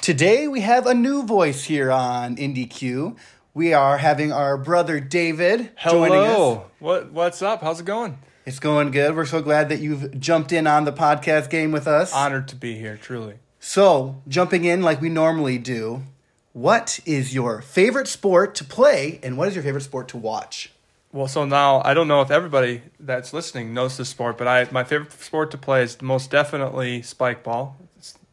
Today we have a new voice here on IndieQ. We are having our brother David joining us. Hello. What what's up? How's it going? It's going good. We're so glad that you've jumped in on the podcast game with us. Honored to be here, truly. So, jumping in like we normally do, what is your favorite sport to play and what is your favorite sport to watch? Well, so now I don't know if everybody that's listening knows this sport, but I my favorite sport to play is most definitely spike ball.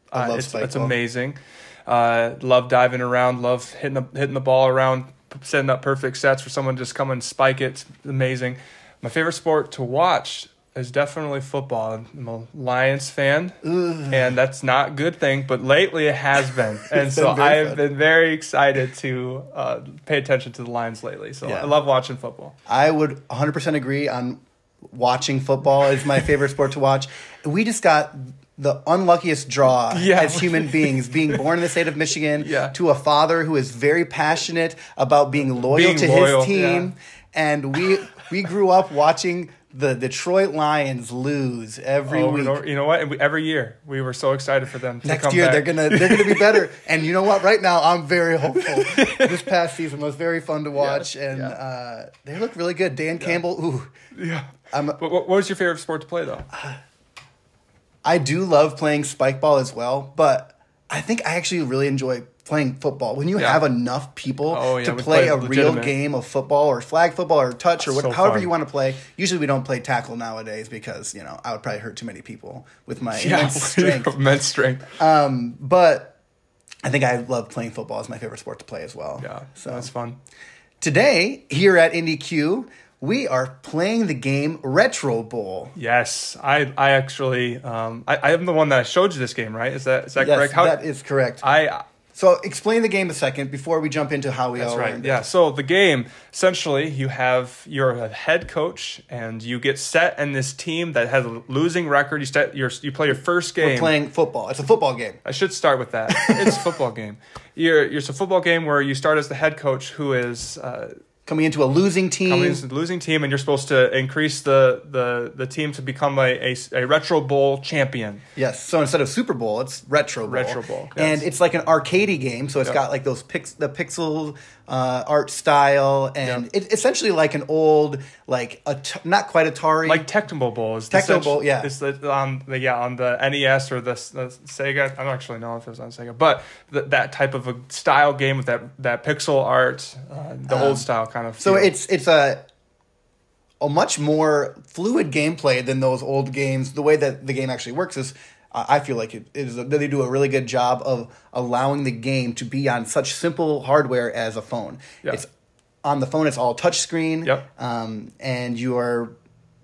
It's, I uh, love it's, spike it's ball. amazing. Uh, love diving around. Love hitting the hitting the ball around, setting up perfect sets for someone to just come and spike it. It's amazing. My favorite sport to watch is definitely football. I'm a Lions fan, and that's not a good thing. But lately, it has been, and so been I've fun. been very excited to uh, pay attention to the Lions lately. So Yeah. I love watching football. I would 100% agree on watching football is my favorite sport to watch. We just got the unluckiest draw Yeah. as human beings being born in the state of Michigan Yeah. to a father who is very passionate about being loyal Being to loyal, his team and we we grew up watching the Detroit Lions lose every Oh, week. You know, what? Every year we were so excited for them to Next come year back. they're gonna they're gonna be better, and you know what? Right now I'm very hopeful. this past season was very fun to watch, and yeah. uh, they look really good. Dan Campbell, ooh, Yeah. I'm But what, what was your favorite sport to play though? I do love playing spike ball as well, but I think I actually really enjoy playing football. When you Yeah. have enough people Oh, yeah, to play play a real game of football or flag football or touch or what, So however fun. you want to play. Usually we don't play tackle nowadays because, you know, I would probably hurt too many people with my immense strength. immense strength. Um, but I think I love playing football as my favorite sport to play as well. yeah, So that's fun. today here at IndieQ, we are playing the game Retro Bowl. Yes, I I actually um I, am the one that showed you this game, right? Is that is that yes, correct? How that is correct. I So explain the game a second before we jump into how we That's all right. Yeah. So the game essentially, you have you're a head coach, and you get set in this team that has a losing record. You start your you play your first game. We're playing football. It's a football game. I should start with that. It's a football game. You're, you're it's a football game where you start as the head coach, who is uh, Coming into a losing team. coming into the losing team, and you're supposed to increase the the, the team to become a, a, a retro bowl champion. yes. So instead of Super Bowl, it's Retro Bowl. Retro Bowl, And it's like an arcadey game. So it's Yep. got like those pix the pixel uh, art style, and it's essentially like an old like a t- not quite Atari. Like Tecmo Bowl is Tecmo Bowl, yeah. It's the, on the yeah on the NES or the, the Sega. I don't actually know if it was on Sega, but th- that type of a style game with that that pixel art, uh, the old style kind of. Um, so feel. it's it's a a much more fluid gameplay than those old games. The way that the game actually works is, I feel like it is that they do a really good job of allowing the game to be on such simple hardware as a phone. Yeah. It's on the phone. It's all touchscreen. Yep. Um, and you are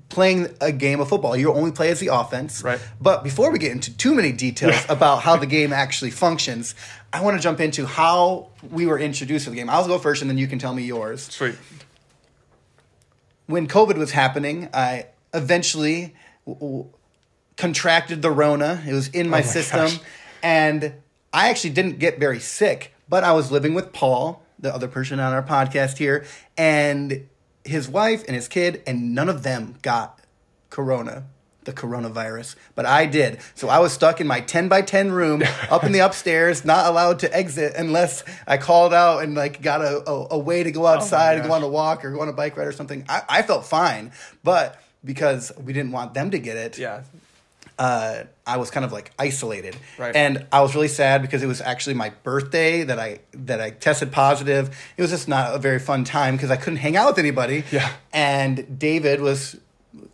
playing a game of football. You only play as the offense. Right. But before we get into too many details about how the game actually functions, I want to jump into how we were introduced to the game. I'll go first, and then you can tell me yours sweet. when COVID was happening, I eventually w- w- contracted the Rona. It was in my, oh my system, gosh. and I actually didn't get very sick. But I was living with Paul, the other person on our podcast here, and his wife and his kid, and none of them got Corona. The coronavirus, but I did. So I was stuck in my 10 by 10 room up in the upstairs, not allowed to exit unless I called out and like got a, a, a way to go oh outside and go on a walk or go on a bike ride or something. I, I felt fine, but because we didn't want them to get it, Yeah. Uh, I was kind of like isolated, Right. and I was really sad because it was actually my birthday that I that I tested positive. It was just not a very fun time because I couldn't hang out with anybody. Yeah. and David was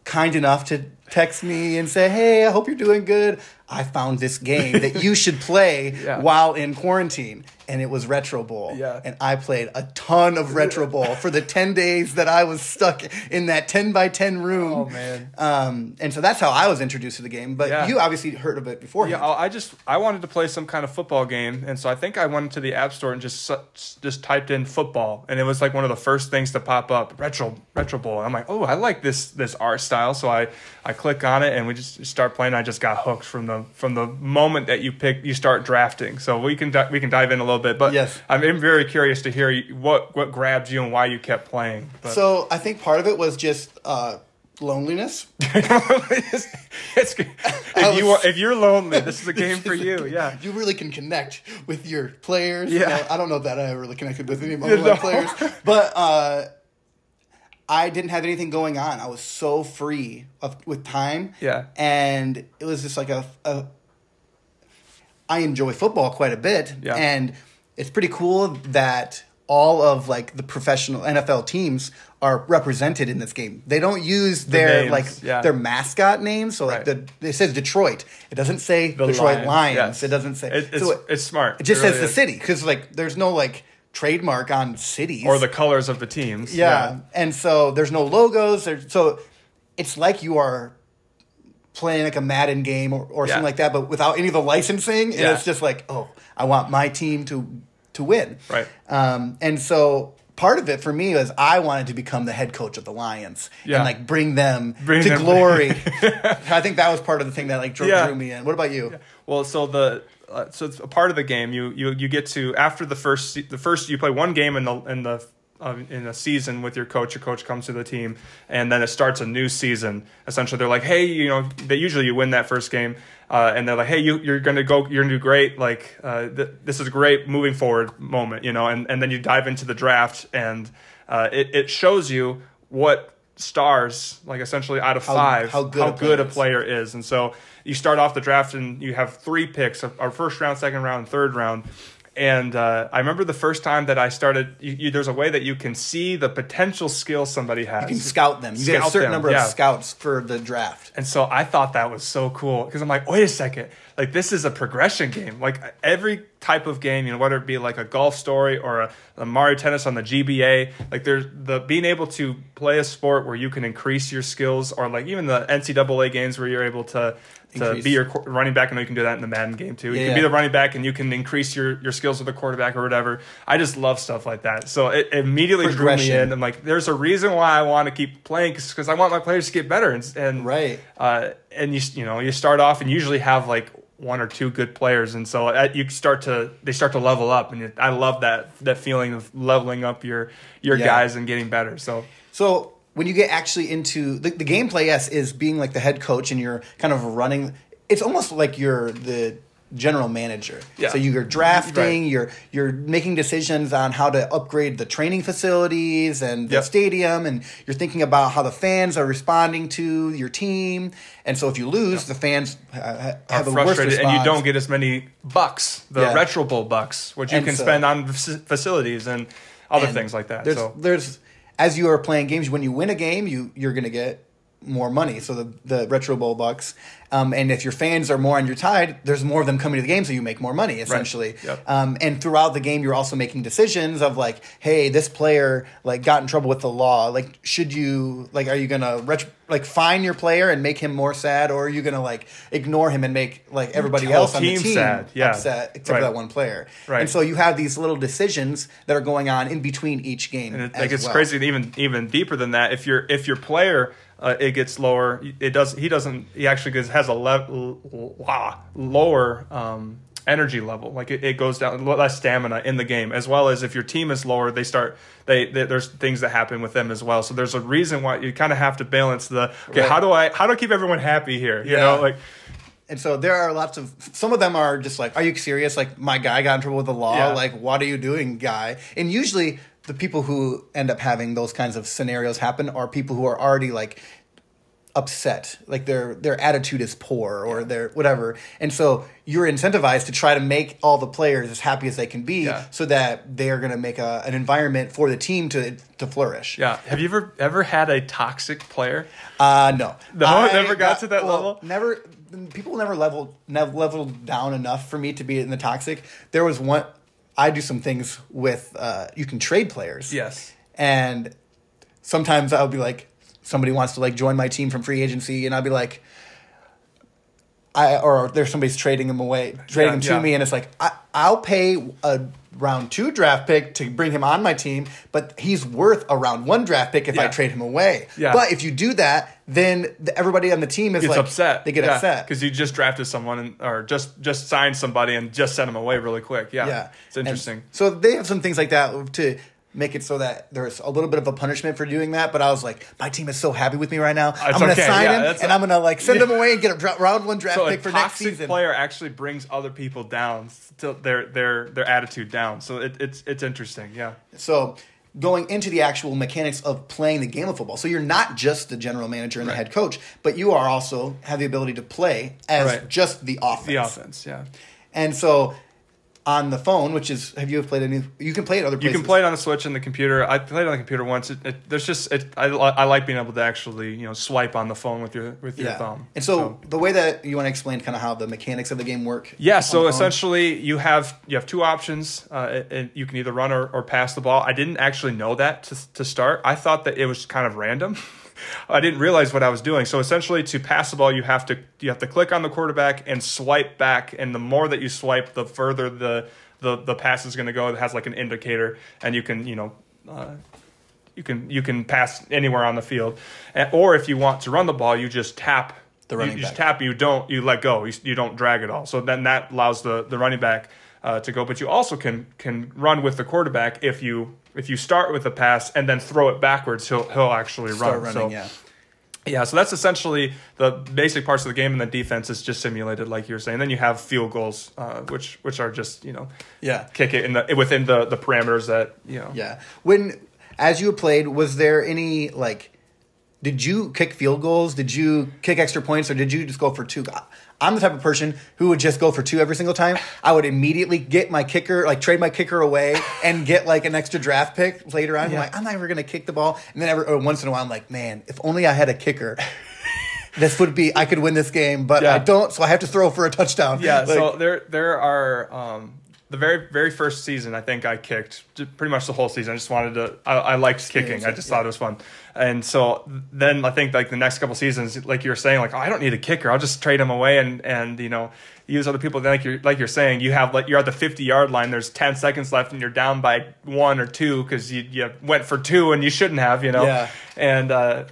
kind enough to text me and say, "Hey, I hope you're doing good. I found this game that you should play Yeah. while in quarantine." And it was Retro Bowl. Yeah. And I played a ton of Retro Bowl for the 10 days that I was stuck in that 10 by 10 room. Oh, man. Um, and so that's how I was introduced to the game. But Yeah. you obviously heard of it before. Yeah, I just I wanted to play some kind of football game, and so I think I went to the app store and just just typed in football, and it was like one of the first things to pop up, retro retro bowl. And I'm like, oh, I like this this art style, so I I click on it and we just start playing. I just got hooked from the from the moment that you pick you start drafting. So we can di- we can dive in a little bit, but Yes. I'm very curious to hear what what grabbed you and why you kept playing. But, So I think part of it was just uh, loneliness. it's, it's, if you are, if you're lonely, this is a game for you. Yeah. You really can connect with your players. Yeah. Well, I don't know that I really connected with any of my No. players, but uh, I didn't have anything going on. I was so free of with time. Yeah. and it was just like a. a I enjoy football quite a bit, Yeah. and it's pretty cool that all of like the professional NFL teams are represented in this game. They don't use their names, like yeah. their mascot names. So like Right. the it says Detroit. It doesn't say The Detroit Lions. yes. It doesn't say. It- it's, so it, it's smart. it just really says the city because like there's no like trademark on cities or the colors of the teams. yeah. And so there's no logos. There, so it's like you are playing like a Madden game or, or Yeah. something like that, but without any of the licensing. And Yeah. it's just like, oh, I want my team to to win. Right. Um, and so part of it for me was I wanted to become the head coach of the Lions Yeah. and like bring them Bring to them- glory. I think that was part of the thing that like drew, Yeah. drew me in. What about you? Well, so the uh, so it's a part of the game. You you you get to after the first the first you play one game in the in the in a season with your coach. Your coach comes to the team, and then it starts a new season. Essentially, they're like, hey, you know, they usually you win that first game, uh, and they're like, hey, you you're gonna go, you're gonna do great. Like uh, th- this is a great moving forward moment, you know, and and then you dive into the draft, and uh, it it shows you what stars like essentially out of How- five how good a player a player is and so you start off the draft and you have three picks our first round second round third round and uh, I remember the first time that I started. You, you, there's a way that you can see the potential skill somebody has. You can scout them. You get a certain them, number yeah. of scouts for the draft. And so I thought that was so cool because I'm like, wait a second, like this is a progression game. Like every type of game, you know, whether it be like a golf story or a, a Mario Tennis on the GBA, like there's the being able to play a sport where you can increase your skills, or like even the NCAA games where you're able to to Increase. be your running back. I know you can do that in the Madden game too. You Yeah, can be yeah. the running back and you can increase your your skills with the quarterback or whatever. I just love stuff like that. So it immediately drew me in. I'm like, there's a reason why I want to keep playing because I want my players to get better and and Right. uh, and you you know you start off and usually have like one or two good players, and so uh, you start to they start to level up, and I love that that feeling of leveling up your your Yeah. guys and getting better. So So when you get actually into the, the gameplay, yes, is being like the head coach and you're kind of running. It's almost like you're the general manager. Yeah. So you're drafting, Right. you're you're making decisions on how to upgrade the training facilities and the Yep. stadium, and you're thinking about how the fans are responding to your team. And so if you lose, the fans uh, ha- are a worse response. and you don't get as many bucks, the Yeah. retro bowl bucks, which you And can so- spend on fac- facilities and other And things like that. There's, so there's as you are playing games, when you win a game, you you're gonna get more money. So the the retro bowl bucks, um, and if your fans are more on your side, there's more of them coming to the game, so you make more money essentially. Yep. Um, and throughout the game, you're also making decisions of like, hey, this player like got in trouble with the law. Like, should you like, are you gonna like fine your player and make him more sad, or are you gonna like ignore him and make like everybody else on the team sad, yeah. upset except Right. for that one player? Right. And so you have these little decisions that are going on in between each game. And it, like it's well. crazy, even even deeper than that. If your if your player uh, it gets lower, it does he doesn't he actually gets, has a level lower um, energy level. Like it, it goes down less stamina in the game, as well as if your team is lower, they start they, they there's things that happen with them as well. So there's a reason why you kind of have to balance the okay. Right. How do I how do I keep everyone happy here? You Yeah. know, like And so there are lots of some of them are just like, are you serious? Like my guy got in trouble with the law. Yeah. Like what are you doing, guy? And usually the people who end up having those kinds of scenarios happen are people who are already like upset like their their attitude is poor or their whatever and so you're incentivized to try to make all the players as happy as they can be Yeah. so that they're going to make a, an environment for the team to to flourish yeah. Have you ever ever had a toxic player? Uh no. No, I never got to that level? Never. People never leveled never leveled down enough for me to be in the toxic. There was one. I do some things with. Uh, you can trade players. Yes. And sometimes I'll be like, somebody wants to like join my team from free agency, and I'd be like. I or there's somebody's trading him away, trading Yeah, him to yeah. me, and it's like I, I'll pay a round two draft pick to bring him on my team, but he's worth a round one draft pick if I trade him away. Yeah. But if you do that, then the, everybody on the team is like upset. They get upset. because you just drafted someone and, or just just signed somebody and just sent them away really quick. Yeah, yeah, it's interesting. And so they have some things like that to make it so that there's a little bit of a punishment for doing that. But I was like, my team is so happy with me right now. I'm gonna okay, sign yeah, him and a- I'm gonna like send him away and get a dra- round one draft So pick for next season. player actually brings other people down, to their their their attitude down. So it, it's it's interesting. Yeah. So going into the actual mechanics of playing the game of football. So you're not just the general manager and the head coach, but you are also have the ability to play as Right. just the offense. The offense. Yeah. And so on the phone, which is have you played any? You can play it other You can play it on the Switch and the computer. I played it on the computer once. It, it, there's just it, I, I like being able to actually you know swipe on the phone with your with your thumb. And so, the way that you want to explain kind of how the mechanics of the game work. Yeah, so essentially you have you have two options. Uh, and you can either run or, or pass the ball. I didn't actually know that to, to start. I thought that it was kind of random. I didn't realize what I was doing. So essentially, to pass the ball, you have to you have to click on the quarterback and swipe back. And the more that you swipe, the further the the, the pass is going to go. It has like an indicator, and you can you know. Uh, you can you can pass anywhere on the field, And- or if you want to run the ball, you just tap The you- running you, just back. tap. You don't you let go. You, you don't drag at all. So then that allows the the running back uh, to go. But you also can can run with the quarterback if you if you start with the pass and then throw it backwards. He'll he'll actually start run. running. so, yeah. yeah, so that's essentially the basic parts of the game, and the defense is just simulated, like you were saying. Then you have field goals, uh, which which are just you know Yeah. kick it in the within the the parameters that you know. Yeah. When as you played, was there any like did you kick field goals? Did you kick extra points or did you just go for two? I'm the type of person who would just go for two every single time. I would immediately get my kicker, like trade my kicker away and get like an extra draft pick later on. I'm like, I'm never gonna kick the ball. And then every once in a while, I'm like, man, if only I had a kicker. this would be I could win this game, but Yeah. I don't, so I have to throw for a touchdown. Yeah, Like, so there there are um, the very very first season I think I kicked pretty much the whole season. I just wanted to I, I liked kicking. I just yeah. thought it was fun. And so then I think like the next couple seasons, like you were saying, like oh, I don't need a kicker. I'll just trade him away and and you know use other people. Then like you're like you're saying, you have like you're at the 50 yard line. There's 10 seconds left and you're down by one or two because you you went for two and you shouldn't have. You know. Yeah. And. uh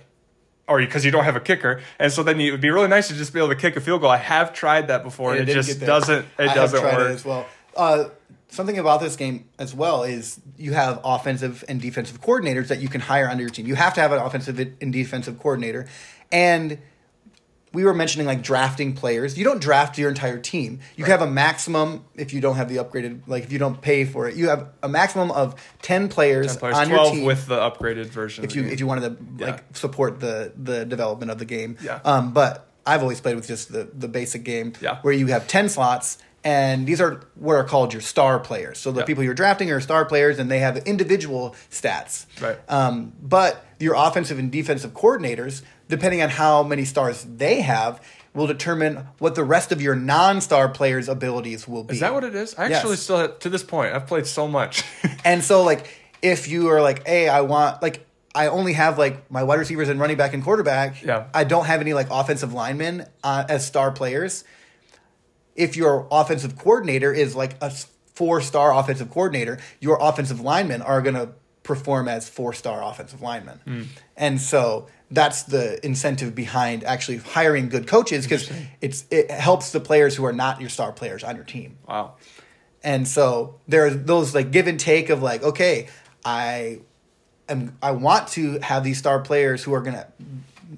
or because you don't have a kicker, and so then you, it would be really nice to just be able to kick a field goal. I have tried that before, and it, didn't just doesn't. It I doesn't work. It as well. Uh, something about this game as well is you have offensive and defensive coordinators that you can hire under your team. You have to have an offensive and defensive coordinator, and we were mentioning like drafting players. You don't draft your entire team. You have a maximum if you don't have the upgraded, like if you don't pay for it. You have a maximum of ten players, 10 players, on your team with the upgraded version. if you if you wanted to like Yeah. support the the development of the game. Yeah. Um, but I've always played with just the the basic game Yeah. where you have ten slots. And these are what are called your star players. So the Yeah. people you're drafting are star players, and they have individual stats. Right. Um, but your offensive and defensive coordinators, depending on how many stars they have, will determine what the rest of your non-star players' abilities will be. Is that what it is? I Yes. actually still to this point I've played so much. And so, like, if you are like, hey, I want, like, I only have like my wide receivers and running back and quarterback. Yeah. I don't have any like offensive linemen uh, as star players. If your offensive coordinator is like a four star offensive coordinator, your offensive linemen are going to perform as four star offensive linemen. Hmm. And so that's the incentive behind actually hiring good coaches because it's it helps the players who are not your star players on your team. wow. And so there are those like give and take of like, okay, I am I want to have these star players who are gonna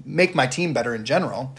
make my team better in general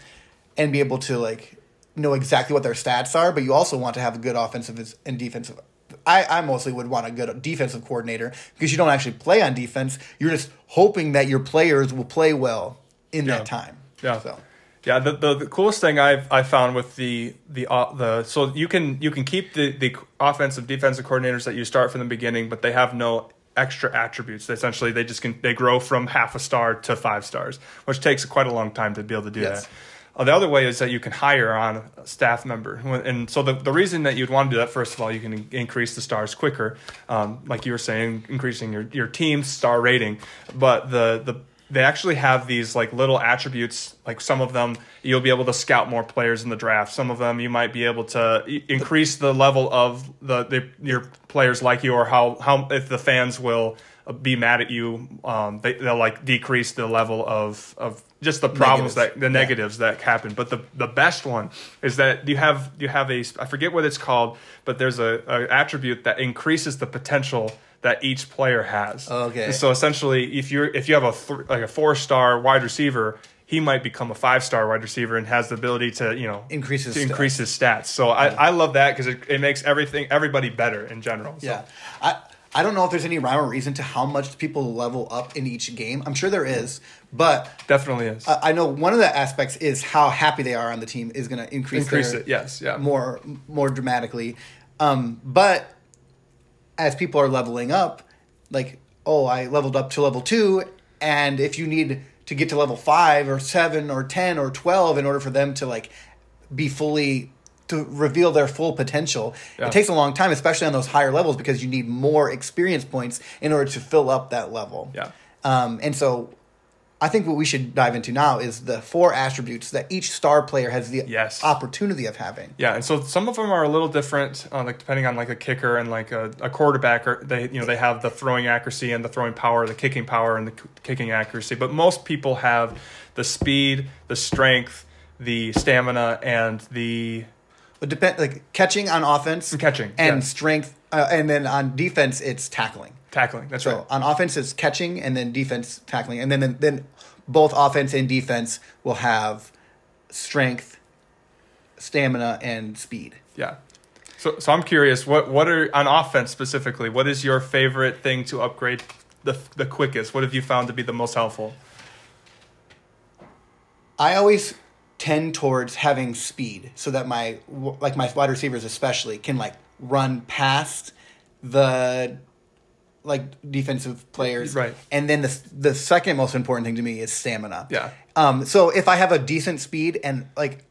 and be able to like know exactly what their stats are, but you also want to have a good offensive and defensive I, I mostly would want a good defensive coordinator because you don't actually play on defense. You're just hoping that your players will play well in Yeah. that time. Yeah. So Yeah, the, the, the coolest thing I've I found with the the uh, the so you can you can keep the the offensive defensive coordinators that you start from the beginning, but they have no extra attributes. Essentially, they just can they grow from half a star to five stars, which takes quite a long time to be able to do Yes. that. Uh, the other way is that you can hire on a staff member, and so the, the reason that you'd want to do that first of all, you can increase the stars quicker, um, like you were saying, increasing your your team's star rating. But the the they actually have these like little attributes like some of them you'll be able to scout more players in the draft. Some of them you might be able to increase the level of the, the your players like you or how how if the fans will be mad at you. Um, they, they'll like decrease the level of of just the problems Negatives. that the Yeah. negatives that happen. But the the best one is that you have you have a I forget what it's called, but there's a, a attribute that increases the potential that each player has. Okay. So essentially, if you're if you have a th- like a four star wide receiver. He might become a five star wide receiver and has the ability to, you know, Increase his to stats. increase his stats. So I, I love that because it, it makes everything everybody better in general. So. Yeah. I I don't know if there's any rhyme or reason to how much people level up in each game. I'm sure there is, but definitely is. I I know one of the aspects is how happy they are on the team is going to increase Increase it, yes, yeah. more more dramatically. Um, but as people are leveling up, like oh, I leveled up to level two, and if you need to get to level five or seven or ten or twelve in order for them to like be fully to reveal their full potential, Yeah. it takes a long time, especially on those higher levels, because you need more experience points in order to fill up that level. Yeah. Um, and so I think what we should dive into now is the four attributes that each star player has the Yes. opportunity of having. Yeah, and so some of them are a little different, uh, like depending on like a kicker and like a, a quarterback. Or they you know they have the throwing accuracy and the throwing power, the kicking power and the kicking accuracy. But most people have the speed, the strength, the stamina, and the depend like catching on offense, And catching, and yes. strength, uh, and then on defense it's tackling. tackling. That's So right. on offense it's catching, and then defense tackling, and then then, then both offense and defense will have strength, stamina, and speed. Yeah. So so I'm curious, what what are on offense specifically? What is your favorite thing to upgrade the the quickest? What have you found to be the most helpful? I always tend towards having speed so that my like my wide receivers especially can like run past the like defensive players Right. and then the the second most important thing to me is stamina Yeah. um so if i have a decent speed and like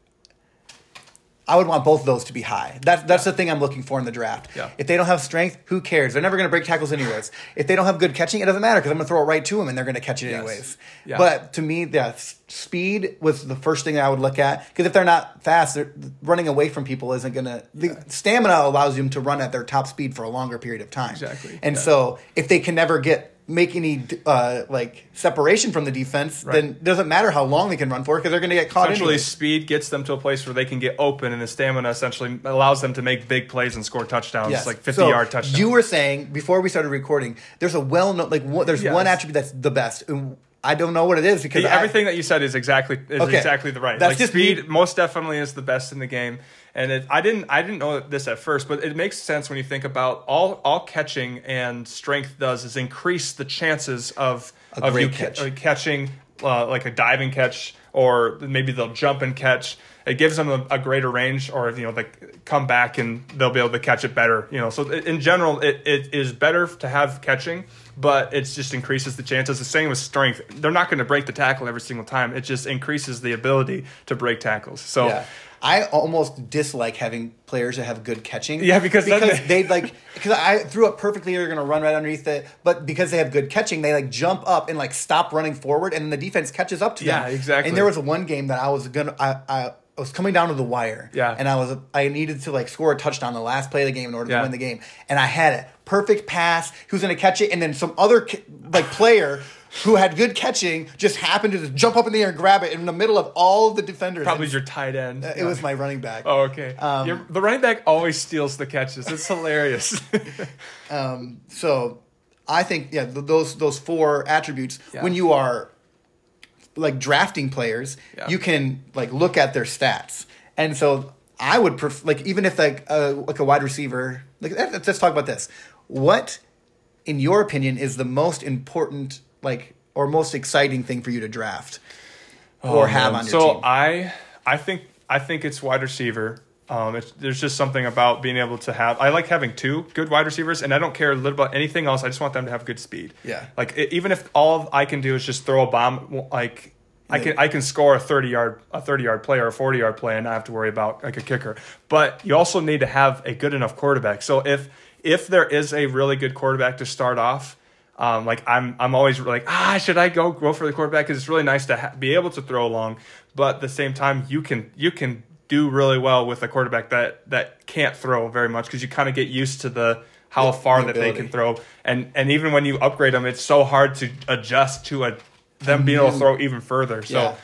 I would want both of those to be high. That's that's the thing I'm looking for in the draft. Yeah. If they don't have strength, who cares? They're never going to break tackles anyways. If they don't have good catching, it doesn't matter because I'm going to throw it right to them and they're going to catch it Yes. anyways. Yeah. But to me, yeah, speed was the first thing I would look at because if they're not fast, they're, running away from people isn't going to. The stamina allows them to run at their top speed for a longer period of time. Exactly, And yeah. so if they can never get make any uh, like separation from the defense, Right. then it doesn't matter how long they can run for because they're going to get caught. Essentially, anyways. speed gets them to a place where they can get open, and the stamina essentially allows them to make big plays and score touchdowns, Yes. like 50 So, yard touchdowns. You were saying before we started recording, there's a well known like one, there's Yes. one attribute that's the best. And I don't know what it is because The- I- everything that you said is exactly is Okay. exactly the right. That's like just speed, me- most definitely is the best in the game. And it, I didn't I didn't know this at first, but it makes sense when you think about all all catching and strength does is increase the chances of A of you catch. uh, catching uh, like a diving catch or maybe they'll jump and catch. It gives them a, a greater range, or you know, they come back and they'll be able to catch it better. You know, so in general, it, it is better to have catching, but it just increases the chances. The same with strength; they're not going to break the tackle every single time. It just increases the ability to break tackles. So. Yeah. I almost dislike having players that have good catching. Yeah, because because they- like because I threw it perfectly. They're gonna run right underneath it, but because they have good catching, they like jump up and like stop running forward, and then the defense catches up to them. Yeah, exactly. And there was one game that I was gonna I I. I was coming down to the wire, Yeah. and I was I needed to like score a touchdown the last play of the game in order Yeah. to win the game, and I had it perfect pass. Who's gonna catch it, and then some other like player who had good catching just happened to just jump up in the air and grab it in the middle of all of the defenders. Probably And your tight end. it was my running back. Oh, okay. Um, Your- the running back always steals the catches. It's hilarious. So I think yeah, th- those those four attributes Yeah. when you are like drafting players, Yeah. you can like look at their stats. And so I would pref- like even if like a like a wide receiver, like let's let's talk about this. What in your opinion is the most important like or most exciting thing for you to draft or have on your Oh, so team? I I think I think it's wide receiver. Um, it's, there's just something about being able to have. I like having two good wide receivers, and I don't care a little about anything else. I just want them to have good speed. Yeah. Like e- even if all I can do is just throw a bomb, like I can I can score a thirty yard a thirty yard play or a forty yard play, and not have to worry about like a kicker. But you also need to have a good enough quarterback. So if if there is a really good quarterback to start off, um, like I'm, I'm always like, ah, should I go go for the quarterback? Because it's really nice to ha- be able to throw long, but at the same time, you can you can do really well with a quarterback that that can't throw very much because you kind of get used to the how Yeah, far the that they can throw. And and even when you upgrade them, it's so hard to adjust to a them being able to throw even further. So. Yeah.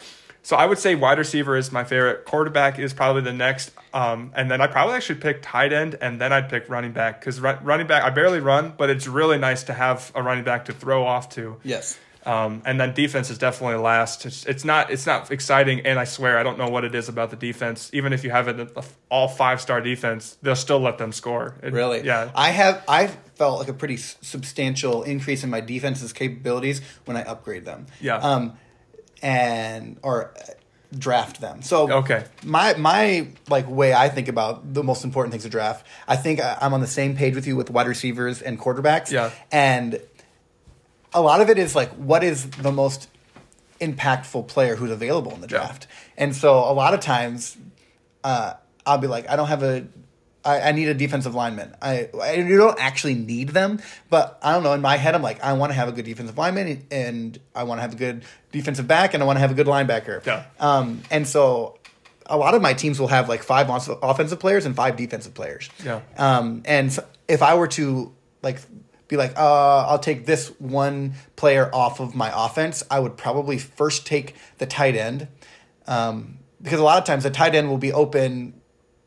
So I would say wide receiver is my favorite. Quarterback is probably the next, um, and then I probably actually pick tight end, and then I'd pick running back because running back I barely run, but it's really nice to have a running back to throw off to. Yes. Um, and then defense is definitely last. It's, it's not it's not exciting, and I swear I don't know what it is about the defense. Even if you have an all five star defense, they'll still let them score. It- Really? Yeah. I have. I felt like a pretty substantial increase in my defense's capabilities when I upgrade them. Yeah. Um, and or draft them. So Okay. My my like way I think about the most important things to draft. I think I- I'm on the same page with you with wide receivers and quarterbacks. Yeah. And a lot of it is like what is the most impactful player who's available in the Yeah. draft. And so a lot of times uh, I'll be like, I don't have a, I, I need a defensive lineman. I, I you don't actually need them, but I don't know. In my head, I'm like, I want to have a good defensive lineman, and I want to have a good defensive back, and I want to have a good linebacker. Yeah. Um, and so a lot of my teams will have like five offensive players and five defensive players. Yeah. Um, and so if I were to like be like, uh, I'll take this one player off of my offense, I would probably first take the tight end. Um, because a lot of times the tight end will be open,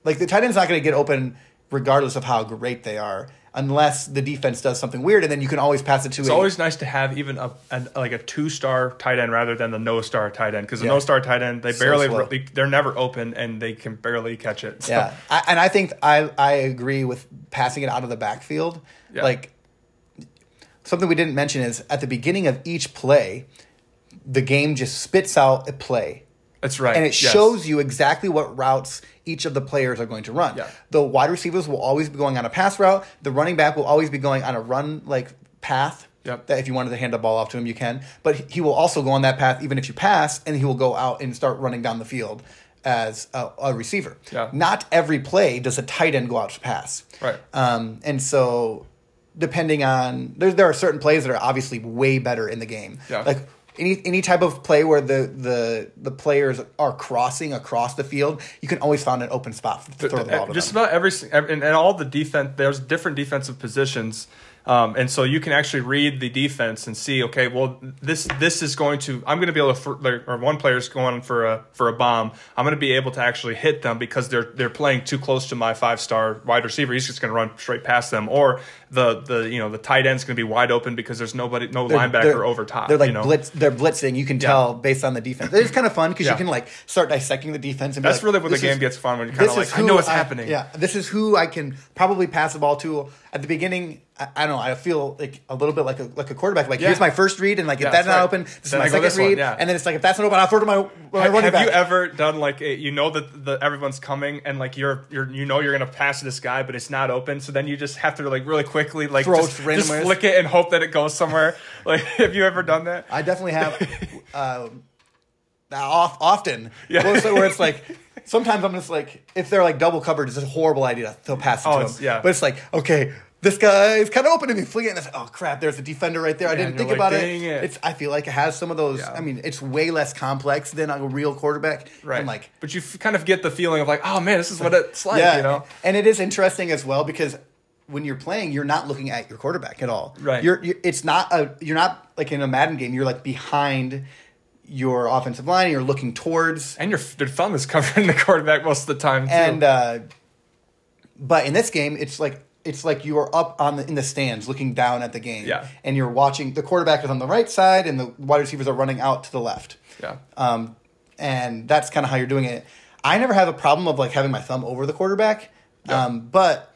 like the tight end's not going to get open regardless of how great they are, unless the defense does something weird, and then you can always pass it to. It's a, always nice to have even a an, like a two star tight end rather than the no star tight end because the Yeah. no star tight end they So barely slow. they, they're never open and they can barely catch it. So, Yeah, I, and I think I I agree with passing it out of the backfield. Yeah. Like something we didn't mention is at the beginning of each play, the game just spits out a play. That's right. And it Yes. shows you exactly what routes each of the players are going to run. Yeah. The wide receivers will always be going on a pass route. The running back will always be going on a run like path. Yep. That if you wanted to hand the ball off to him, you can. But he will also go on that path even if you pass, and he will go out and start running down the field as a, a receiver. Yeah. Not every play does a tight end go out to pass. Right. Um, and so, depending on there, there are certain plays that are obviously way better in the game. Yeah. Like any any type of play where the the the players are crossing across the field, you can always find an open spot to throw the ball to just them. about every and, and all the defense there's different defensive positions um, and so you can actually read the defense and see okay well this this is going to i'm going to be able to or one player's going for a for a bomb. I'm going to be able to actually hit them because they're they're playing too close to my five star wide receiver. He's just going to run straight past them. Or the the you know the tight end's going to be wide open because there's nobody no They're- linebacker they're- over top They're like you know? blitz. They're blitzing. You can tell based on the defense. It's kind of fun because Yeah. you can like start dissecting the defense. And that's like, really where the game is- gets fun when you're kind of like i know what's happening Yeah, this is who I can probably pass the ball to at the beginning. I, I don't know. I feel like a little bit like a like a quarterback. Like Yeah. here's my first read, and like if that's that's not right. open, this is my second one, read, yeah. and then it's like if that's not open, I'll throw to my, my Have, running have back. you ever done like a, you know that the everyone's coming and like you're you're you know you're gonna pass to this guy but it's not open so then you just have to like really quickly like Throw just, just flick it and hope that it goes somewhere. like have you ever done that? I definitely have. um, off often. Yeah. Where, it's, where it's like sometimes I'm just like if they're like double covered, it's a horrible idea to pass it Oh, to them. yeah. But it's like okay. This guy is kind of open to me, fling it, and it's like, oh crap! There's a defender right there. I didn't think you're about like, it. It." It's. I feel like it has some of those. Yeah. I mean, it's way less complex than a real quarterback. Right. And like, but you f- kind of get the feeling of like oh man this is what it's like yeah, you know. and it is interesting as well because when you're playing, you're not looking at your quarterback at all. Right. You're, you're it's not a you're not like in a Madden game. You're like behind your offensive line. You're looking towards And your your thumb is covering the quarterback most of the time too. and uh, but in this game, it's like it's like you are up on the in the stands looking down at the game. Yeah. and you're watching. The quarterback is on the right side, and the wide receivers are running out to the left. yeah. Um, and that's kind of how you're doing it. I never have a problem of like having my thumb over the quarterback, Yeah. um, but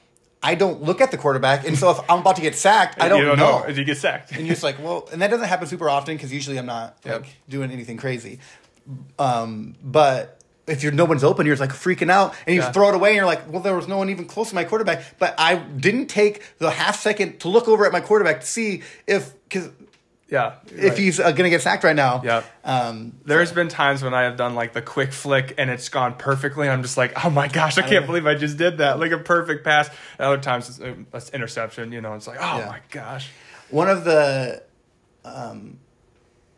I don't look at the quarterback, and so if I'm about to get sacked, I don't, you don't know. know. You get sacked. And you're just like, well, and that doesn't happen super often because usually I'm not Yep. like doing anything crazy. Um, but if you're no one's open, you're just like freaking out, and you Yeah. throw it away, and you're like, well, there was no one even close to my quarterback. But I didn't take the half second to look over at my quarterback to see if because yeah. if right. he's uh, gonna get sacked right now. Yeah. Um, There's been times when I have done like the quick flick and it's gone perfectly. And I'm just like, oh my gosh, I can't believe I just did that. Like a perfect pass. And other times it's, uh, it's interception, you know, it's like, oh Yeah. my gosh. one of the um,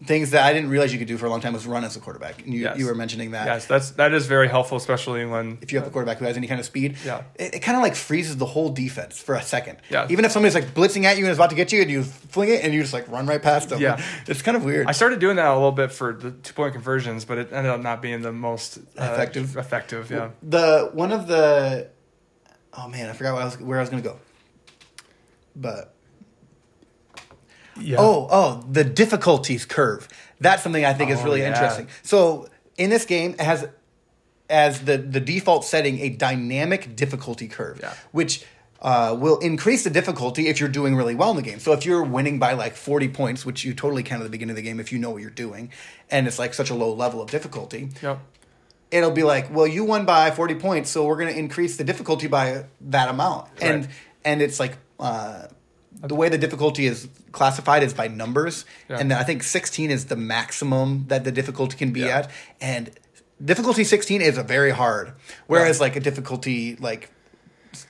things that I didn't realize you could do for a long time was run as a quarterback. And you, Yes. you were mentioning that. Yes, that's that is very helpful, especially when If you have a quarterback who has any kind of speed, Yeah. it, it kind of like freezes the whole defense for a second. Yeah. Even if somebody's like blitzing at you and is about to get you, and you fling it and you just like run right past them. Yeah. It's kind of weird. I started doing that a little bit for the two point conversions, but it ended up not being the most uh, Effective? Effective, yeah. the one of the oh man, I forgot I was, where I was gonna go. But Yeah. Oh, oh, the difficulties curve. That's something I think is Oh, really yeah. interesting. So in this game, it has as the the default setting a dynamic difficulty curve, Yeah. which uh, will increase the difficulty if you're doing really well in the game. So if you're winning by like 40 points, which you totally can at the beginning of the game if you know what you're doing, and it's like such a low level of difficulty, Yep. it'll be like, well, you won by 40 points, so we're going to increase the difficulty by that amount. And and it's like uh, the way the difficulty is classified is by numbers, Yeah. and then I think 16 is the maximum that the difficulty can be Yeah. at, and difficulty 16 is a very hard, whereas like a difficulty like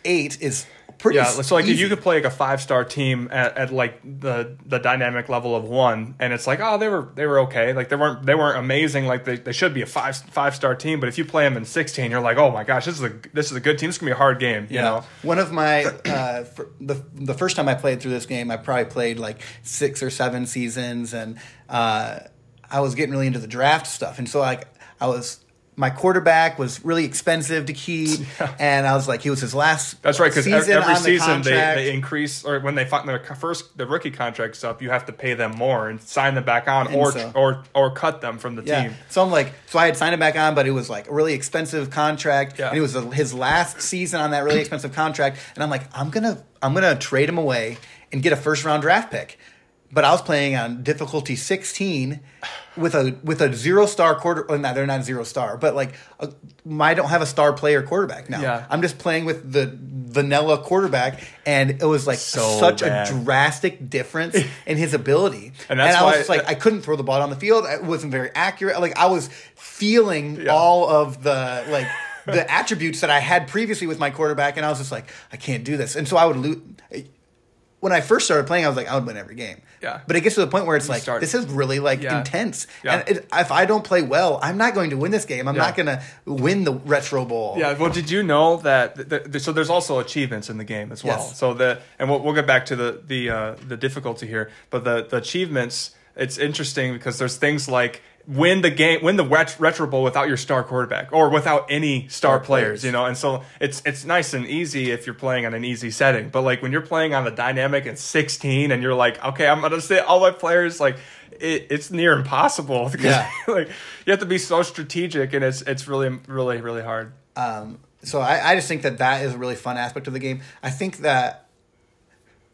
eight is pretty. Yeah, so like if easy. you could play like a five star team at, at like the the dynamic level of one, and it's like oh they were they were okay, like they weren't they weren't amazing, like they, they should be a five five star team, but if you play them in sixteen, you're like oh my gosh this is a this is a good team, this is gonna be a hard game, you know. One of my uh, the the first time I played through this game, I probably played like six or seven seasons, and uh, I was getting really into the draft stuff, and so like I was. My quarterback was really expensive to keep, and I was like, he was his last. That's right, because season every on the season they, they increase, or when they find their first the rookie contract's up, you have to pay them more and sign them back on, And or so- or or cut them from the Yeah. team. So I'm like, so I had signed it back on, but it was like a really expensive contract, Yeah. and it was his last season on that really expensive contract. And I'm like, I'm gonna, I'm gonna trade him away and get a first round draft pick. But I was playing on difficulty 16 with a with a zero star quarter. No, they're not zero star, but like a, I don't have a star player quarterback now. Yeah. I'm just playing with the vanilla quarterback, and it was like So such bad. a drastic difference in his ability. And that's I was just like, I couldn't throw the ball on the field. It wasn't very accurate. Like I was feeling Yeah. all of the like the attributes that I had previously with my quarterback, and I was just like, I can't do this. And so I would lose. When I first started playing, I was like, I would win every game. Yeah. But it gets to the point where it's like, start- this is really like Yeah. intense. Yeah. And it, if I don't play well, I'm not going to win this game. I'm Yeah. not going to win the retro bowl. Yeah, well, did you know that? th th so there's also achievements in the game as well. Yes. So the and we'll, we'll get back to the the uh, the difficulty here, but the the achievements. It's interesting because there's things like win the game, win the ret- retro bowl without your star quarterback or without any star, Star players, players. you know. And so it's it's nice and easy if you're playing on an easy setting, but like when you're playing on the dynamic and 16 and you're like, okay, I'm gonna say all my players like. It, it's near impossible because Yeah. like you have to be so strategic and it's it's really really really hard. Um, so I, I just think that that is a really fun aspect of the game. I think that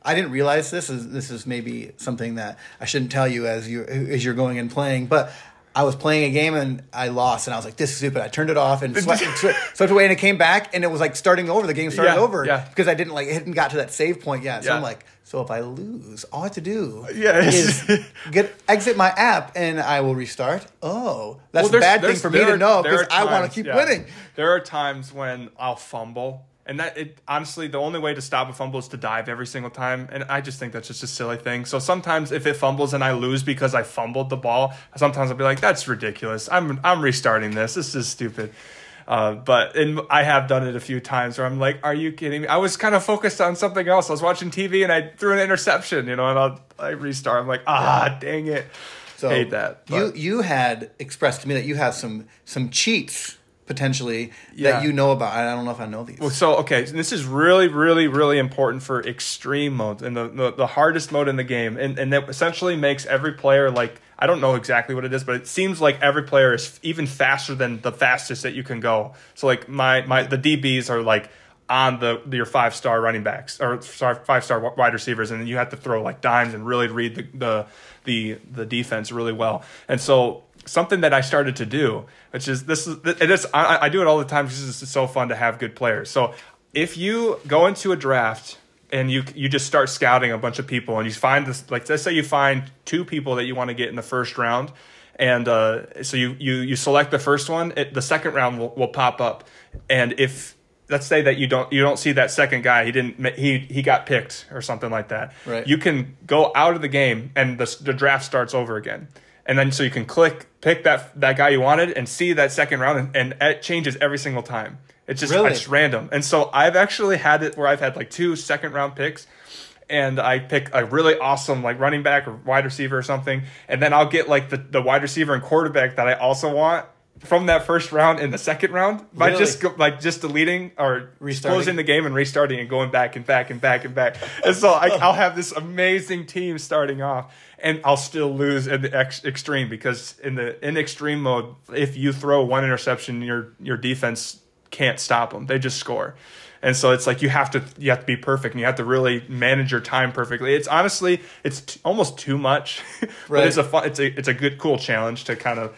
I didn't realize this is this is maybe something that I shouldn't tell you as you as you're going and playing, but. I was playing a game and I lost, and I was like, "This is stupid." I turned it off and swept, swept, swept away, and it came back, and it was like starting over. The game started Yeah, over yeah. because I didn't like it hadn't got to that save point yet. So Yeah. I'm like, so if I lose, all I have to do is get exit my app, and I will restart. Oh, that's Well, a bad thing for me to know because I want to keep winning. There are times when I'll fumble, and that it honestly the only way to stop a fumble is to dive every single time, and I just think that's just a silly thing. So sometimes if it fumbles and I lose because I fumbled the ball, sometimes I'll be like, "That's ridiculous. I'm I'm restarting this. This is stupid." Uh, but and I have done it a few times where I'm like, "Are you kidding me?" I was kind of focused on something else. I was watching TV and I threw an interception, you know, and I'll I restart. I'm like, "Ah, dang it." So Hate that. You you had expressed to me that you have some some cheats potentially Yeah. that you know about. I don't know if I know these. Well, so okay, this is really, really, really important for extreme modes and the, the, the hardest mode in the game, and and that essentially makes every player like I don't know exactly what it is, but it seems like every player is even faster than the fastest that you can go. So like my my the DBs are like on the your five star running backs or five star wide receivers, and then you have to throw like dimes and really read the the the, the defense really well, and so something that I started to do, which is this is it is I, I do it all the time because it's so fun to have good players. So if you go into a draft and you you just start scouting a bunch of people and you find this like let's say you find two people that you want to get in the first round and uh, so you you you select the first one it, the second round will, will pop up and if let's say that you don't you don't see that second guy he didn't he he got picked or something like that Right. you can go out of the game and the, the draft starts over again and then so you can click pick that that guy you wanted and see that second round and, and it changes every single time. It's just Really? it's random. And so i've actually had it where i've had like two second round picks and i pick a really awesome like running back or wide receiver or something. And then i'll get like the, the wide receiver and quarterback that i also want from that first round in the second round by Really? just go, like just deleting or Restarting? closing the game and restarting and going back and back and back and back. And so I, I'll have this amazing team starting off, and I'll still lose in the ex- extreme because in the in extreme mode, if you throw one interception, your your defense can't stop them. They just score. And so it's like you have to you have to be perfect and you have to really manage your time perfectly. It's honestly it's t- almost too much, but it's a fun, it's a it's a good cool challenge to kind of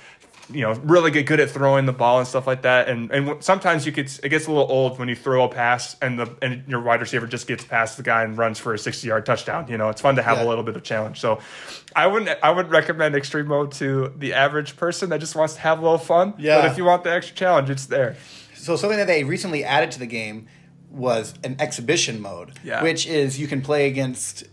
you know really get good at throwing the ball and stuff like that. And and sometimes you could it gets a little old when you throw a pass and the and your wide receiver just gets past the guy and runs for a sixty yard touchdown. You know it's fun to have Yeah. a little bit of challenge. So I wouldn't I would recommend extreme mode to the average person that just wants to have a little fun. Yeah. But if you want the extra challenge, it's there. So something that they recently added to the game was an exhibition mode, Yeah. which is you can play against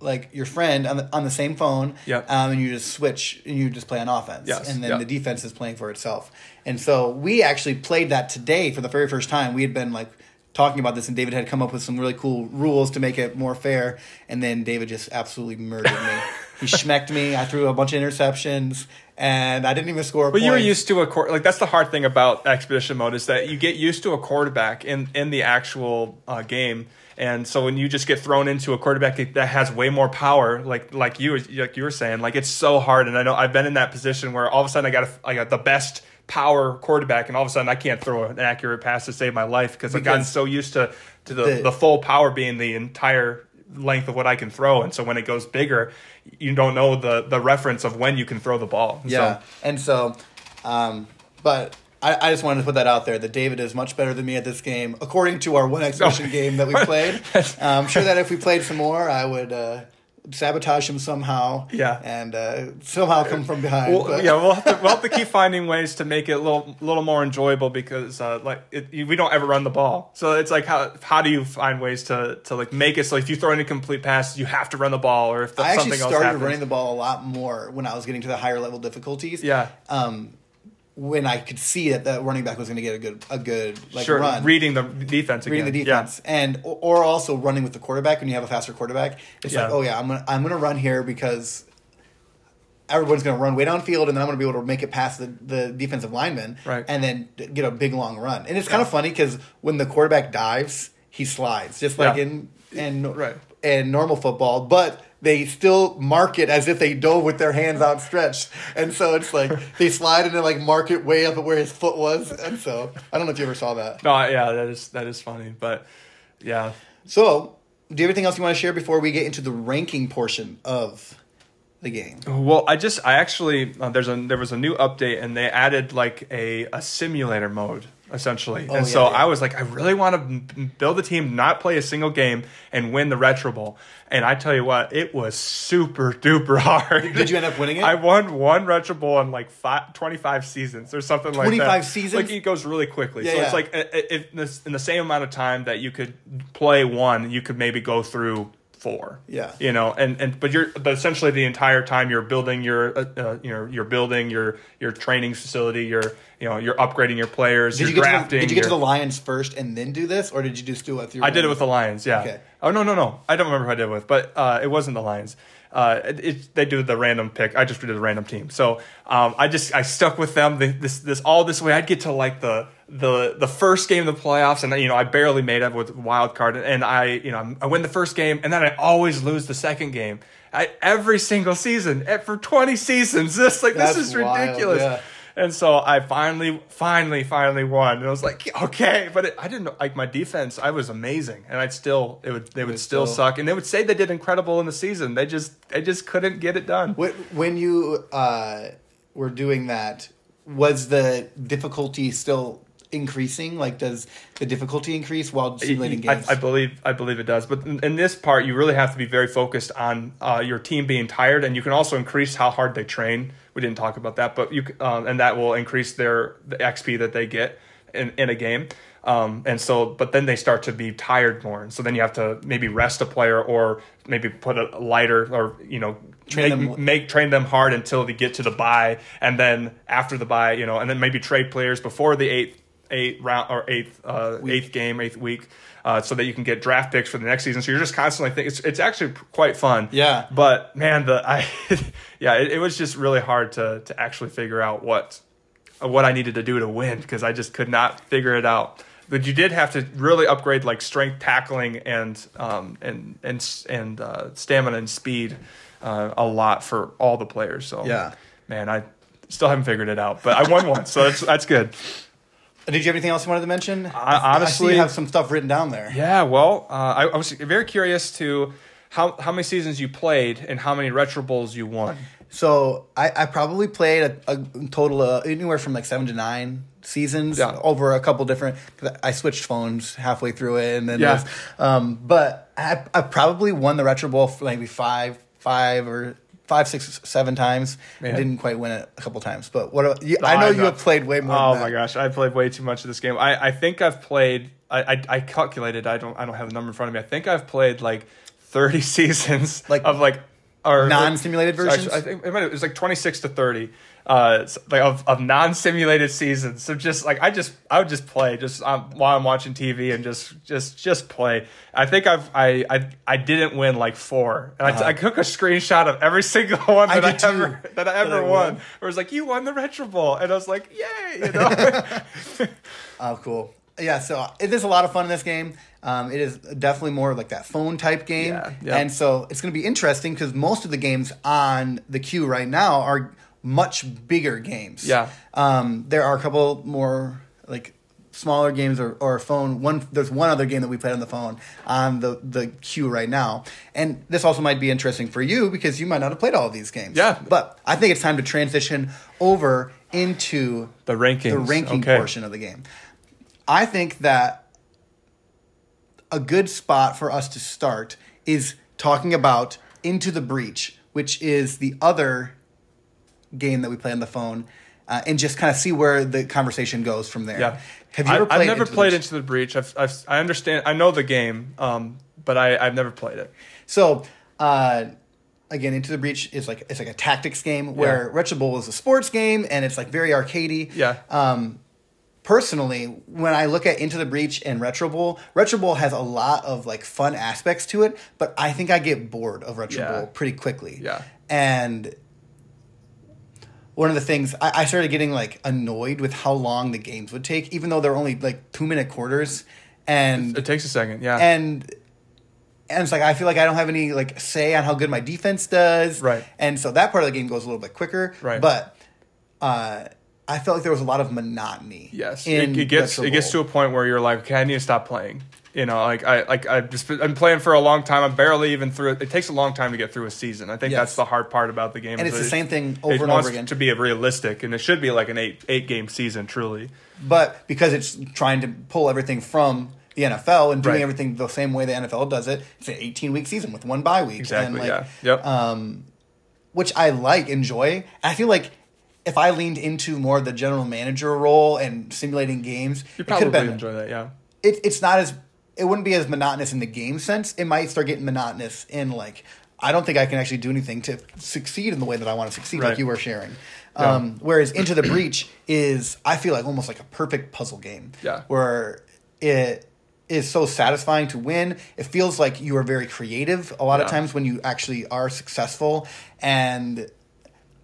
like your friend on the on the same phone, Yep. um, and you just switch and you just play on offense, Yes, and then yep. the defense is playing for itself. And so we actually played that today for the very first time. We had been like talking about this, and David had come up with some really cool rules to make it more fair. And then David just absolutely murdered me. he schmecked me. I threw a bunch of interceptions, and I didn't even score. A But you were used to a quar- like that's the hard thing about expedition mode is that you get used to a quarterback in in the actual uh, game, and so when you just get thrown into a quarterback that has way more power, like like you like you were saying, like it's so hard. And I know I've been in that position where all of a sudden I got a, I got the best power quarterback, and all of a sudden I can't throw an accurate pass to save my life because I've gotten so used to to the, the- the full power being the entire length of what I can throw, and so when it goes bigger, you don't know the the reference of when you can throw the ball. And so- Yeah, and so, um, but I, I just wanted to put that out there that David is much better than me at this game, according to our one exhibition game that we played. Uh, I'm sure that if we played some more, I would uh, sabotage him somehow. Yeah. and uh, somehow come from behind. Well, yeah, we'll have, to, we'll have to keep finding ways to make it a little, little more enjoyable because, uh, like, it, we don't ever run the ball. So it's like, how how do you find ways to, to like make it so if you throw an incomplete pass, you have to run the ball, or if the, I actually something else started happens. running the ball a lot more when I was getting to the higher level difficulties. Yeah. Um, when I could see that the running back was going to get a good a good like sure, run. reading the defense, reading the defense and or, also running with the quarterback when you have a faster quarterback it's like oh yeah i'm gonna i'm gonna run here because everyone's gonna run way downfield and then i'm gonna be able to make it past the, the defensive lineman Right. and then get a big long run and it's kind of funny because when the quarterback dives he slides just like Yeah. in in Right. in normal football but they still mark it as if they dove with their hands outstretched. And so it's like they slide and then like mark it way up at where his foot was. And so i don't know if you ever saw that. No, yeah, that is that is funny, but yeah, So, do you have anything else you want to share before we get into the ranking portion of the game? Well, I just I actually uh, there's a there was a new update and they added like a a simulator mode essentially. Oh, and yeah, so yeah. I was like I really want to build a team, not play a single game and win the Retro Bowl. And I tell you what, it was super duper hard. Did you end up winning it? I won one Retro Bowl in like five, 25 seasons or something like that. 25 seasons? Like it goes really quickly. Yeah, so it's like if in the same amount of time that you could play one, you could maybe go through four. Yeah. You know, and and but you're but essentially the entire time you're building your uh, uh, you know you're building your your training facility. You're you know you're upgrading your players. Did you're you get to the, did you get to the Lions first and then do this, or did you just do it through? I did it with the Lions. Yeah. Okay. Oh no no no! I don't remember who I did it with, but uh, it wasn't the Lions. Uh, it, it, they do the random pick. I just did the random team. So um, I just I stuck with them. The, this this all this way. I'd get to like the the the first game of the playoffs, and you know I barely made it with wild card, and I you know I win the first game, and then I always lose the second game. I, every single season eh, for twenty seasons. This like That's this is wild, ridiculous. yeah. And so I finally, finally, finally won. And I was like, okay, but it, I didn't like my defense. I was amazing, and I'd still, it would, they would still, still- suck, and they would say they did incredible in the season. They just, they just couldn't get it done. When, when you uh, were doing that, was the difficulty still increasing? Like, does the difficulty increase while simulating I, games? I believe, I believe it does. But in, in this part, you really have to be very focused on uh, your team being tired, and you can also increase how hard they train. We didn't talk about that, but you, um, and that will increase their the XP that they get in, in a game. Um, and so, but then they start to be tired more, and so then you have to maybe rest a player or maybe put a lighter or you know Train make, them- make train them hard until they get to the buy. and then after the buy, you know, and then maybe trade players before the eighth eighth round or eighth uh, eighth game, eighth week, uh, so that you can get draft picks for the next season. So you're just constantly thinking. It's it's actually quite fun. Yeah. But man, the I yeah, it, it was just really hard to to actually figure out what what I needed to do to win because I just could not figure it out. But you did have to really upgrade like strength, tackling, and um, and and and uh, stamina and speed uh, a lot for all the players. So Yeah. man, I still haven't figured it out, but I won one, so that's that's good. Did you have anything else you wanted to mention? I- I see honestly- you have some stuff written down there. Yeah, well, uh, I, I was very curious to how how many seasons you played and how many Retro Bowls you won. So I, I probably played a, a total of anywhere from like seven to nine seasons Yeah. over a couple different. I switched phones halfway through it, and then Yeah. was- um, but I, I probably won the Retro Bowl for maybe five, five or five, six, seven times. I Man. didn't quite win it a couple times, but what you, I know I you know. have played way more. Oh my gosh, I played way too much of this game. I, I think I've played. I, I I calculated. I don't I don't have the number in front of me. I think I've played like thirty seasons Like of like or non-simulated Actually, versions? I think it, might, it was like twenty six to thirty. Uh, like of, of non-simulated seasons, so just like I just I would just play just um, while I'm watching TV and just just just play. I think I've I I, I didn't win like four, and I, I took a screenshot of every single one Uh-huh. I that I, did too, ever that I that ever I won. won. Where it was like you won the Retro Bowl, and I was like, yay, you know. Oh, cool. Yeah, so it is a lot of fun in this game. Um, it is definitely more like that phone type game. Yeah. And so it's going to be interesting because most of the games on the queue right now are much bigger games. Yeah. Um, there are a couple more like smaller games or, or phone. One there's one other game that we played on the phone on the the queue right now, and this also might be interesting for you because you might not have played all of these games. Yeah. But I think it's time to transition over into The rankings, the ranking okay. portion of the game. I think that a good spot for us to start is talking about Into the Breach, which is the other game that we play on the phone, uh, and just kind of see where the conversation goes from there. Yeah. Have you ever I, played? I've never Into played Breach? Into the Breach. I've, I've, I understand. I know the game, um, but I, I've never played it. So, uh, again, Into the Breach is like it's like a tactics game where Retro Bowl is a sports game and it's like very arcadey. Yeah. Um, personally, when I look at Into the Breach and Retro Bowl, Retro Bowl has a lot of like fun aspects to it, but I think I get bored of Retro Yeah. Bowl pretty quickly. Yeah. And one of the things I, I started getting like annoyed with how long the games would take, even though they're only like two minute quarters. And It takes a second. Yeah. and and it's like I feel like I don't have any like say on how good my defense does. Right. And so that part of the game goes a little bit quicker. Right. But uh, I felt like there was a lot of monotony. yes. It, it gets it gets to a point where you're like, okay, I need to stop playing. You know, like I like I've just been, I'm playing for a long time. I'm barely even through it. It takes a long time to get through a season. I think Yes. that's the hard part about the game. And it's the same thing over and over again. to be realistic, and it should be like an eight eight game season. Truly. But because it's trying to pull everything from the NFL and doing Right. everything the same way the NFL does it, it's an 18 week season with one bye week. Exactly. And like, yeah. Yep. um, which I like, enjoy. I feel like if I leaned into more the general manager role and simulating games, you could probably have been enjoy that. Yeah. it, it's not as it wouldn't be as monotonous in the game sense. It might start getting monotonous in like I don't think I can actually do anything to succeed in the way that I want to succeed, like you were sharing. Yeah. Um, whereas Into the Breach is I feel like almost like a perfect puzzle game. Yeah. Where it is so satisfying to win. It feels like you are very creative a lot of times when you actually are successful and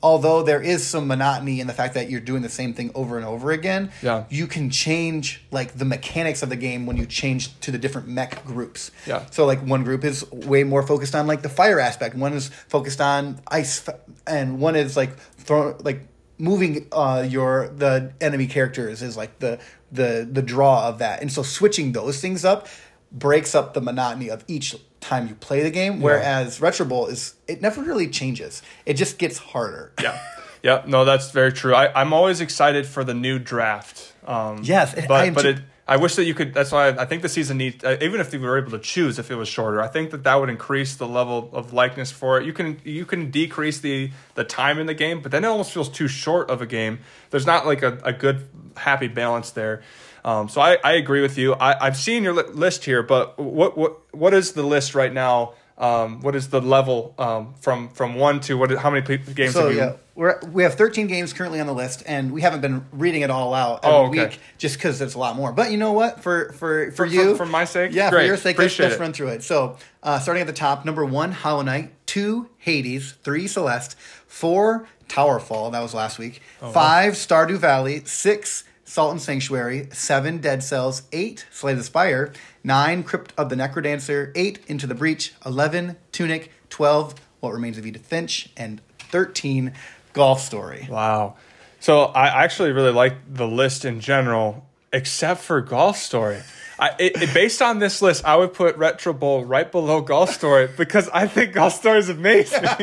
although there is some monotony in the fact that you're doing the same thing over and over again, Yeah. you can change like the mechanics of the game when you change to the different mech groups. Yeah. So like one group is way more focused on like the fire aspect, one is focused on ice, f- and one is like throw like moving uh your the enemy characters is like the the the draw of that. And so switching those things up breaks up the monotony of each time you play the game whereas retro bowl is it never really changes it just gets harder Yeah. Yeah, no, that's very true. I, I'm always excited for the new draft. Um, Yes, but am but it, I wish that you could. That's why I, I think the season needs. Uh, even if they were able to choose, if it was shorter, I think that that would increase the level of likeness for it. You can you can decrease the the time in the game, but then it almost feels too short of a game. There's not like a, a good happy balance there. Um, so I, I agree with you. I, I've seen your li- list here, but what what what is the list right now? um, what is the level um, from from one to what? How many games So have you? yeah, we're we have 13 games currently on the list, and we haven't been reading it all out every Oh, okay. week just because there's a lot more. But you know what? For for for, For- you, for- for my sake? yeah, for your sake, let's, let's run through it. So uh, starting at the top, number one, Hollow Knight, two, Hades, three, Celeste, four, Towerfall. That was last week. Oh, Five, Stardew Valley, six. Salt and Sanctuary, seven Dead Cells, eight Slay the Spire, nine Crypt of the Necrodancer, eight Into the Breach, eleven Tunic, twelve What Remains of Edith Finch, and thirteen Golf Story. Wow. So I actually really like the list in general, except for Golf Story. I, it, it- based on this list, I would put Retro Bowl right below Golf Story because I think Golf Story is amazing.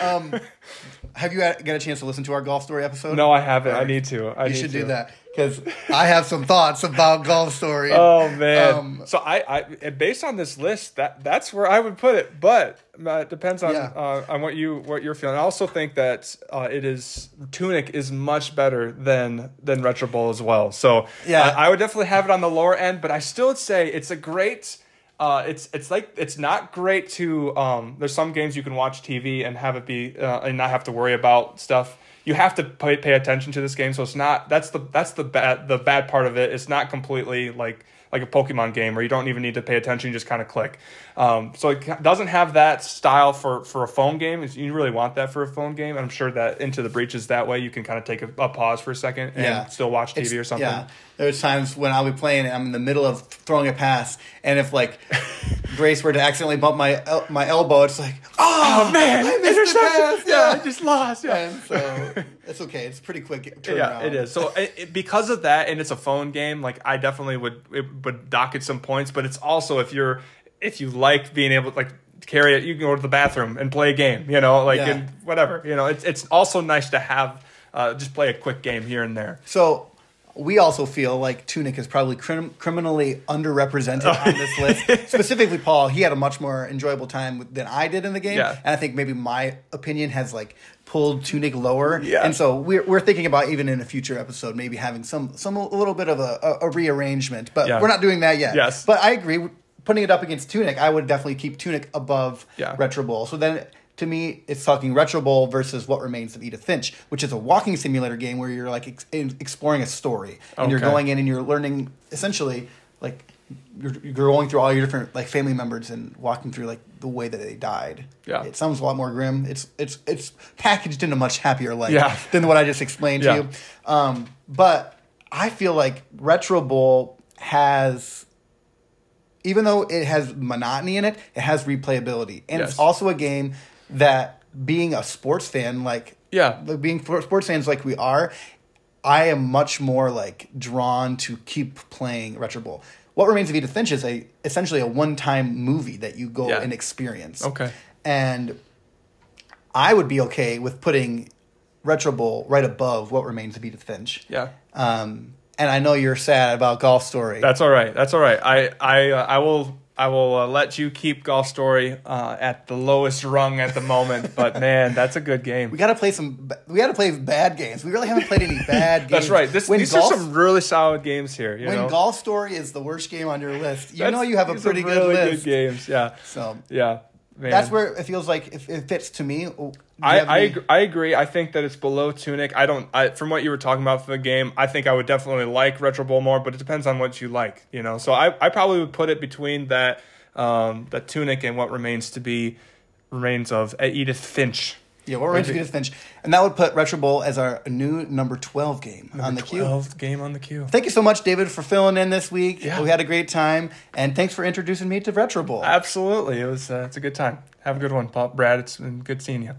Um, Have you got a chance to listen to our golf story episode? no, I haven't. I need to. I you need should to. do that because I have some thoughts about golf story. Oh man! Um, so I, I, based on this list, that that's where I would put it. But uh, it depends on Yeah. uh, on what you what you're feeling. I also think that uh, it is Tunic is much better than than Retro Bowl as well. So Yeah. uh, I would definitely have it on the lower end. But I still would say it's a great. Uh, it's it's like it's not great to um, there's some games you can watch TV and have it be uh, and not have to worry about stuff. You have to pay, pay attention to this game, so it's not that's the that's the bad the bad part of it. It's not completely like like a Pokemon game where you don't even need to pay attention; you just kind of click. Um, so it doesn't have that style for for a phone game. You really want that for a phone game. I'm sure that Into the Breach is that way. You can kind of take a, a pause for a second and Yeah. still watch TV It's- or something. Yeah, there's times when I'll be playing and I'm in the middle of throwing a pass, and if like Grace were to accidentally bump my el- my elbow, it's like, oh, Oh man, I missed pass. Yeah, I just lost. Yeah. and so it's okay. It's pretty quick turnaround. Yeah, it is. So it, it- because of that, and it's a phone game, like I definitely would it would dock it some points. But it's also if you're if you like being able to like carry it, you can go to the bathroom and play a game. You know, like Yeah. and whatever. You know, it's it's also nice to have uh, just play a quick game here and there. So we also feel like Tunic is probably crim- criminally underrepresented on this list. Specifically, Paul, he had a much more enjoyable time than I did in the game, Yeah. and I think maybe my opinion has like pulled Tunic lower. Yeah. And so we're we're thinking about even in a future episode maybe having some some a little bit of a, a, a rearrangement, but Yeah. we're not doing that yet. Yes. But I agree. Putting it up against Tunic, I would definitely keep Tunic above Yeah. Retro Bowl. So then. To me, it's talking Retro Bowl versus What Remains of Edith Finch, which is a walking simulator game where you're like ex- exploring a story and you're going in and you're learning essentially like you're, you're going through all your different like family members and walking through like the way that they died. Yeah. it sounds a lot more grim. It's it's it's packaged in a much happier light Yeah. than what I just explained Yeah. to you. Um, but I feel like Retro Bowl has even though it has monotony in it, it has replayability, and Yes. it's also a game that being a sports fan, like Yeah. like being sports fans like we are, I am much more like drawn to keep playing Retro Bowl. What Remains of Edith Finch is a essentially a one time movie that you go Yeah. and experience. Okay. and I would be okay with putting Retro Bowl right above What Remains of Edith Finch. Yeah. Um, and I know you're sad about Golf Story. That's all right. That's all right. I I uh, I will I will uh, let you keep Golf Story uh, at the lowest rung at the moment. but man, that's a good game. we got to play some. We got to play bad games. We really haven't played any bad games. That's right. This, these golf, are some really solid games here. You when know? Golf Story is the worst game on your list, you That's- know you have a these are pretty good really list. good games. Yeah. So Yeah. Man. that's where it feels like if it fits to me. I I, any- I agree. I think that it's below Tunic. I don't. I from what you were talking about for the game, I think I would definitely like Retro Bowl more, but it depends on what you like. You know, so I, I probably would put it between that um that Tunic and what remains to be remains of Edith Finch. Yeah, what range of Edith Finch, and that would put Retro Bowl as our new number twelve game on the queue. 12th game on the queue. Thank you so much, David, for filling in this week. Yeah. We had a great time, and thanks for introducing me to Retro Bowl. Absolutely, it was. Uh, it's a good time. Have a good one, Paul. Brad. It's been good seeing you.